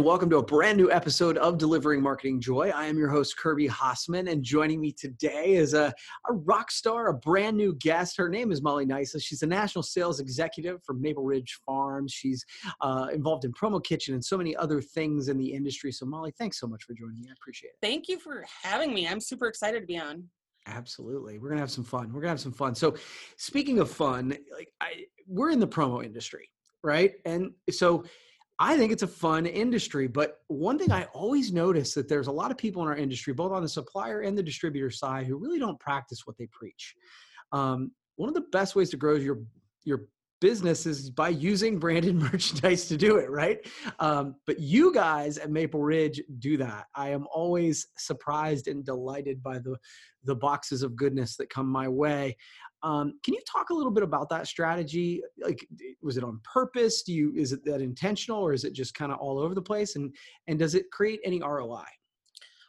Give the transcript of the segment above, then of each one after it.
and welcome to a brand new episode of Delivering Marketing Joy. I am your host, Kirby Hasseman, and joining me today is a, a rock star, a brand new guest. Her name is Molly Nysa. She's a national sales executive for Maple Ridge Farms. She's uh, involved in Promo Kitchen and so many other things in the industry. So, Molly, thanks so much for joining me. I appreciate it. Thank you for having me. I'm super excited to be on. Absolutely. We're gonna have some fun. We're gonna have some fun. So speaking of fun, like I we're in the promo industry, right? And so I think it's a fun industry, but one thing I always notice that there's a lot of people in our industry, both on the supplier and the distributor side, who really don't practice what they preach. Um, one of the best ways to grow your your business is by using branded merchandise to do it, right? Um, but you guys at Maple Ridge do that. I am always surprised and delighted by the the boxes of goodness that come my way. Um, can you talk a little bit about that strategy? Like, was it on purpose? Do you is it that intentional, or is it just kind of all over the place? And and does it create any ROI?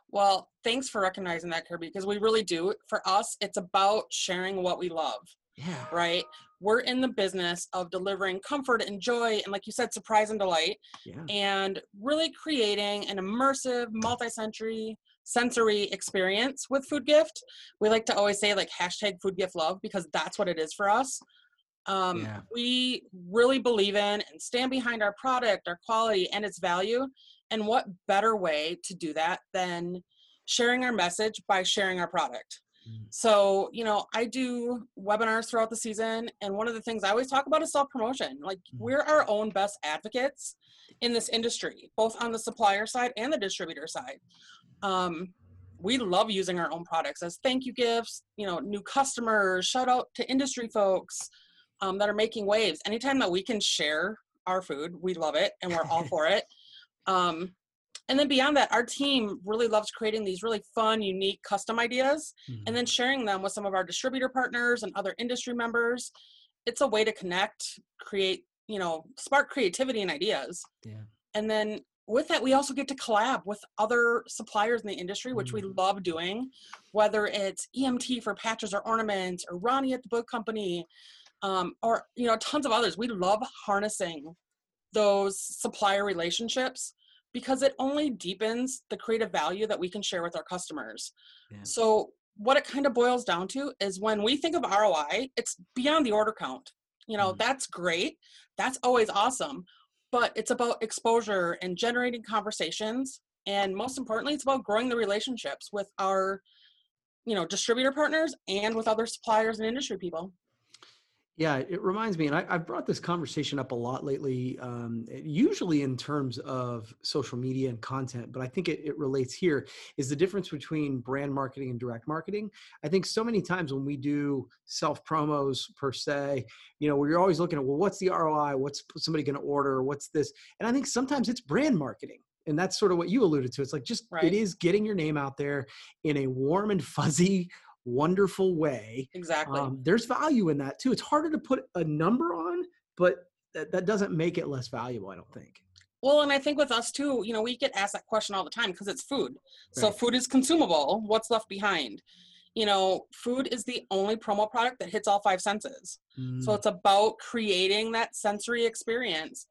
Well, thanks for recognizing that, Kirby, because we really do. For us, it's about sharing what we love. Yeah. Right. We're in the business of delivering comfort and joy, and like you said, surprise and delight, Yeah. and really creating an immersive, multi-sensory sensory experience with food gift. We like to always say like hashtag food gift love because that's what it is for us. Um, Yeah. We really believe in and stand behind our product, our quality, and its value. And what better way to do that than sharing our message by sharing our product? Mm. So, you know, I do webinars throughout the season, and one of the things I always talk about is self promotion. Like, Mhm. we're our own best advocates in this industry, both on the supplier side and the distributor side. Um, we love using our own products as thank you gifts, you know, new customers, shout out to industry folks um, that are making waves. Anytime that we can share our food, we love it and we're all for it. Um, and then beyond that, our team really loves creating these really fun, unique, custom ideas Mhm. and then sharing them with some of our distributor partners and other industry members. It's a way to connect, create, you know, spark creativity and ideas. Yeah. And then with that, we also get to collab with other suppliers in the industry, which we Mm. love doing, whether it's EMT for patches or ornaments, or Ronnie at the book company, um, or you know, tons of others. We love harnessing those supplier relationships because it only deepens the creative value that we can share with our customers. Yeah. So what it kind of boils down to is when we think of ROI, it's beyond the order count. You know, Mhm. that's great. That's always awesome. But it's about exposure and generating conversations. And most importantly, it's about growing the relationships with our, you know, distributor partners and with other suppliers and industry people. Yeah, it reminds me, and I, I've brought this conversation up a lot lately, um, usually in terms of social media and content, but I think it, it relates here is the difference between brand marketing and direct marketing. I think so many times when we do self promos per se, you know, we're always looking at, well, what's the ROI? What's somebody going to order? What's this? And I think sometimes it's brand marketing. And that's sort of what you alluded to. It's like just, Right. it is getting your name out there in a warm and fuzzy, wonderful way Exactly. um, there's value in that too. It's harder to put a number on, but that, that doesn't make it less valuable. I don't think. Well, and I think with us too, you know, we get asked that question all the time because it's food. So food is consumable. What's left behind? You know, food is the only promo product that hits all five senses. So Mm, it's about creating that sensory experience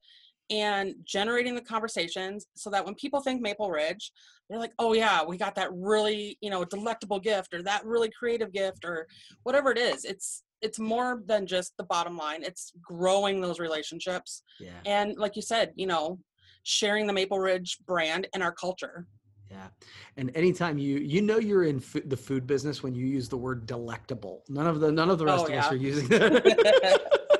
and generating the conversations so that when people think Maple Ridge, they're like, oh yeah, we got that really, you know, delectable gift or that really creative gift or whatever it is. It's it's more than just the bottom line. It's growing those relationships yeah, and like you said, you know, sharing the Maple Ridge brand and our culture. yeah. And anytime you you know you're in fo- the food business when you use the word delectable. None of the none of the oh, rest Oh, of us are using that.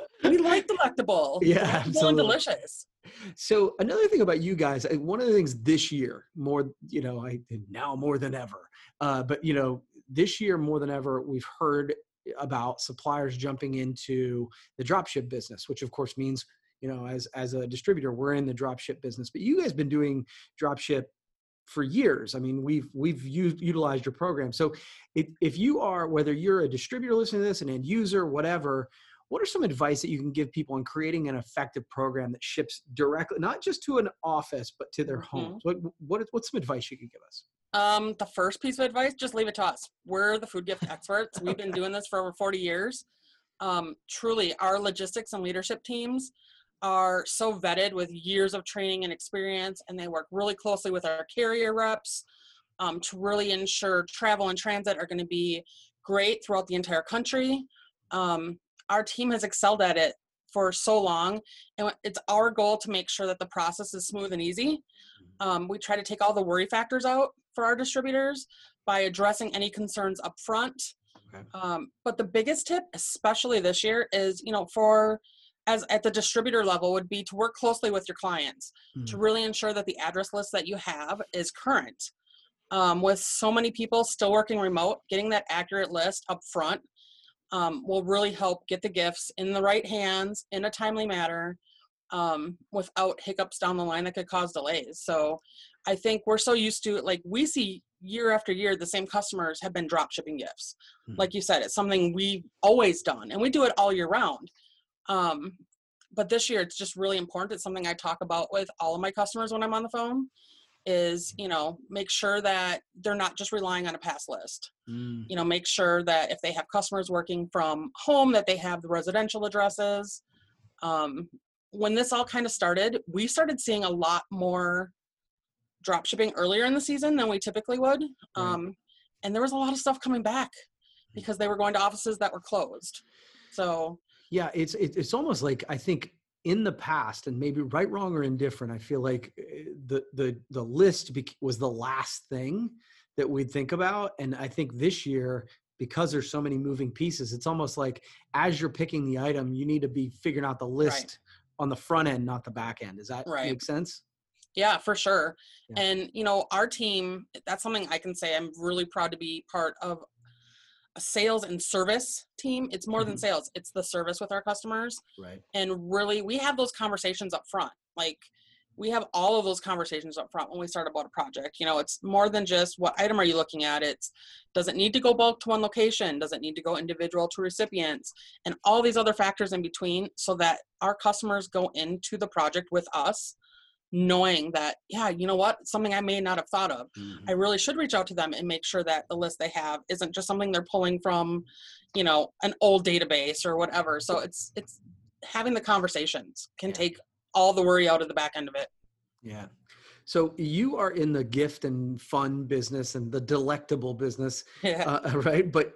delectable. Yeah, Delectable absolutely. and delicious. So another thing about you guys, uh, one of the things this year, more you know, I now more than ever, uh, but you know, this year more than ever, we've heard about suppliers jumping into the dropship business, which of course means you know, as as a distributor, we're in the dropship business. But you guys been doing dropship for years. I mean, we've we've used, utilized your program. So if if you are whether you're a distributor listening to this, an end user, whatever, what are some advice that you can give people on creating an effective program that ships directly, not just to an office, but to their Mhm. homes? What what what's some advice you could give us? Um, the first piece of advice, just leave it to us. We're the food gift experts. We've been doing this for over 40 years. Um, truly, our logistics and leadership teams are so vetted with years of training and experience, and they work really closely with our carrier reps um, to really ensure travel and transit are going to be great throughout the entire country. Um, our team has excelled at it for so long, and it's our goal to make sure that the process is smooth and easy. Mm-hmm. Um, we try to take all the worry factors out for our distributors by addressing any concerns up front. Okay. Um, but the biggest tip, especially this year, is you know for as at the distributor level would be to work closely with your clients mm-hmm. to really ensure that the address list that you have is current. Um, with so many people still working remote, getting that accurate list up front um, will really help get the gifts in the right hands in a timely manner um, without hiccups down the line that could cause delays. So I think we're so used to like we see year after year the same customers have been drop shipping gifts. Mm-hmm. Like you said, it's something we've always done and we do it all year round. Um, but this year it's just really important. It's something I talk about with all of my customers when I'm on the phone is you know make sure that they're not just relying on a pass list mm. you know make sure that if they have customers working from home that they have the residential addresses um, when this all kind of started we started seeing a lot more drop shipping earlier in the season than we typically would um, right. and there was a lot of stuff coming back because they were going to offices that were closed so yeah it's it's almost like i think in the past and maybe right wrong or indifferent i feel like eh, the the the list was the last thing that we'd think about and i think this year because there's so many moving pieces it's almost like as you're picking the item you need to be figuring out the list right. on the front end not the back end does that right. make sense yeah for sure yeah. and you know our team that's something i can say i'm really proud to be part of a sales and service team. It's more mm-hmm. than sales, it's the service with our customers. Right. And really, we have those conversations up front. Like, we have all of those conversations up front when we start about a project. You know, it's more than just what item are you looking at? It's does it need to go bulk to one location? Does it need to go individual to recipients? And all these other factors in between so that our customers go into the project with us knowing that yeah you know what something i may not have thought of mm-hmm. i really should reach out to them and make sure that the list they have isn't just something they're pulling from you know an old database or whatever so it's it's having the conversations can yeah. take all the worry out of the back end of it yeah so you are in the gift and fun business and the delectable business yeah. uh, right but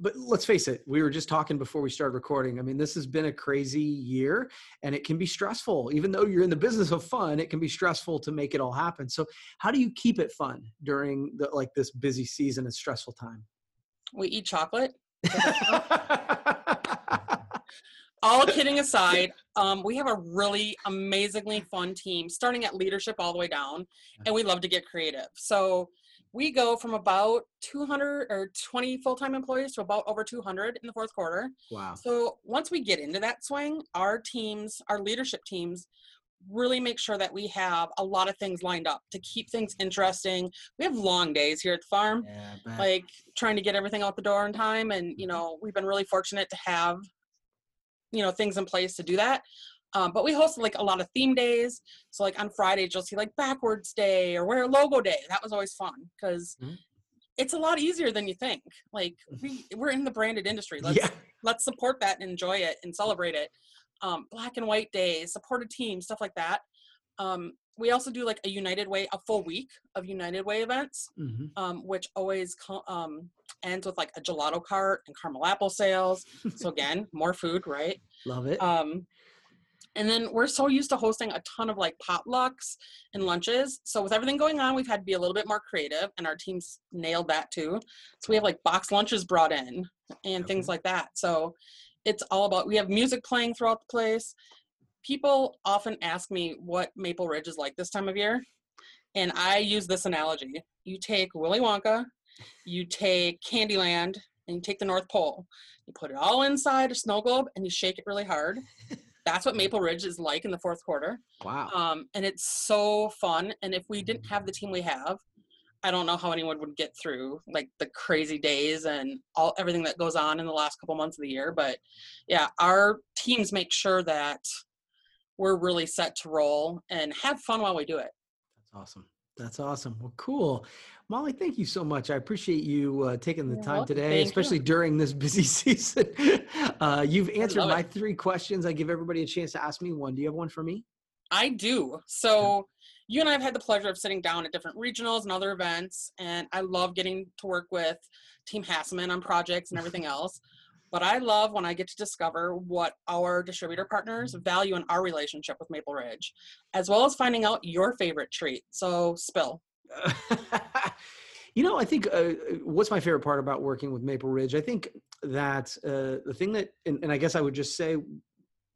but let's face it, we were just talking before we started recording. I mean, this has been a crazy year and it can be stressful. Even though you're in the business of fun, it can be stressful to make it all happen. So, how do you keep it fun during the, like this busy season and stressful time? We eat chocolate. all kidding aside, um, we have a really amazingly fun team, starting at leadership all the way down, and we love to get creative. So we go from about 200 or 20 full-time employees to about over 200 in the fourth quarter. Wow. So once we get into that swing, our teams, our leadership teams, really make sure that we have a lot of things lined up to keep things interesting. We have long days here at the farm, yeah, like trying to get everything out the door in time. And, you mm-hmm. know, we've been really fortunate to have, you know, things in place to do that. Um, but we host like a lot of theme days. So like on Fridays, you'll see like backwards day or wear logo day. That was always fun because mm-hmm. it's a lot easier than you think. Like we, we're in the branded industry. Let's, yeah. let's support that and enjoy it and celebrate it. Um, black and white days, support a team, stuff like that. Um, we also do like a United Way, a full week of United Way events, mm-hmm. um, which always um, ends with like a gelato cart and caramel apple sales. so again, more food, right? Love it. Um, and then we're so used to hosting a ton of like potlucks and lunches. So with everything going on, we've had to be a little bit more creative and our teams nailed that too. So we have like box lunches brought in and things like that. So it's all about we have music playing throughout the place. People often ask me what Maple Ridge is like this time of year. And I use this analogy. You take Willy Wonka, you take Candyland, and you take the North Pole. You put it all inside a snow globe and you shake it really hard. That's what Maple Ridge is like in the fourth quarter. Wow. Um, and it's so fun. And if we didn't have the team we have, I don't know how anyone would get through like the crazy days and all everything that goes on in the last couple months of the year. But yeah, our teams make sure that we're really set to roll and have fun while we do it. That's awesome. That's awesome. Well, cool. Molly, thank you so much. I appreciate you uh, taking the You're time welcome. today, thank especially you. during this busy season. Uh, you've answered my it. three questions. I give everybody a chance to ask me one. Do you have one for me? I do. So you and I have had the pleasure of sitting down at different regionals and other events, and I love getting to work with Team Hasseman on projects and everything else. But I love when I get to discover what our distributor partners value in our relationship with Maple Ridge, as well as finding out your favorite treat. So spill. you know, I think uh, what's my favorite part about working with Maple Ridge? I think that uh, the thing that, and, and I guess I would just say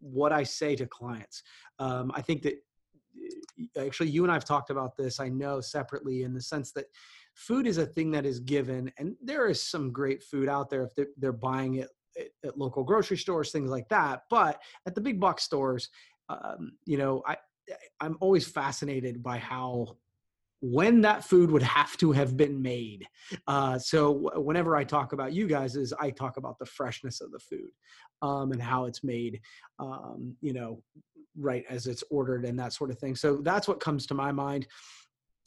what I say to clients. Um, I think that uh, actually you and I've talked about this, I know separately in the sense that food is a thing that is given, and there is some great food out there if they're, they're buying it at, at local grocery stores, things like that. But at the big box stores, um, you know, I, I'm always fascinated by how when that food would have to have been made. Uh, so whenever I talk about you guys, is I talk about the freshness of the food um, and how it's made, um, you know, right as it's ordered and that sort of thing. So that's what comes to my mind.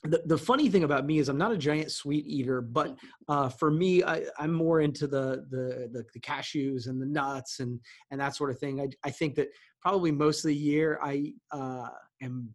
The, the funny thing about me is I'm not a giant sweet eater, but uh, for me, I, I'm more into the, the, the the cashews and the nuts and and that sort of thing. I, I think that probably most of the year I uh, am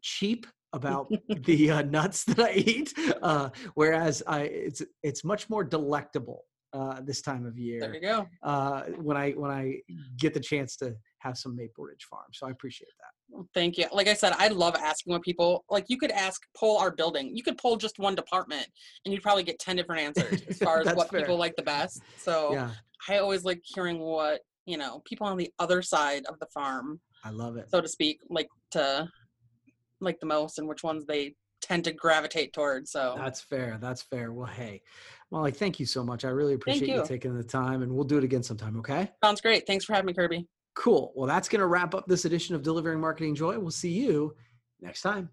cheap about the uh, nuts that I eat, uh, whereas I it's it's much more delectable uh, this time of year. There you go. uh, when I when I get the chance to have some Maple Ridge Farm. So I appreciate that. Well, Thank you. Like I said, I love asking what people like. You could ask, poll our building. You could poll just one department, and you'd probably get ten different answers as far as what fair. people like the best. So Yeah, I always like hearing what you know people on the other side of the farm, I love it. so to speak, like to like the most, and which ones they tend to gravitate towards. So That's fair. That's fair. Well, hey, Molly, thank you so much. I really appreciate you. you. taking the time, and we'll do it again sometime. Okay. sounds great. Thanks for having me, Kirby. Cool. Well, that's going to wrap up this edition of Delivering Marketing Joy. We'll see you next time.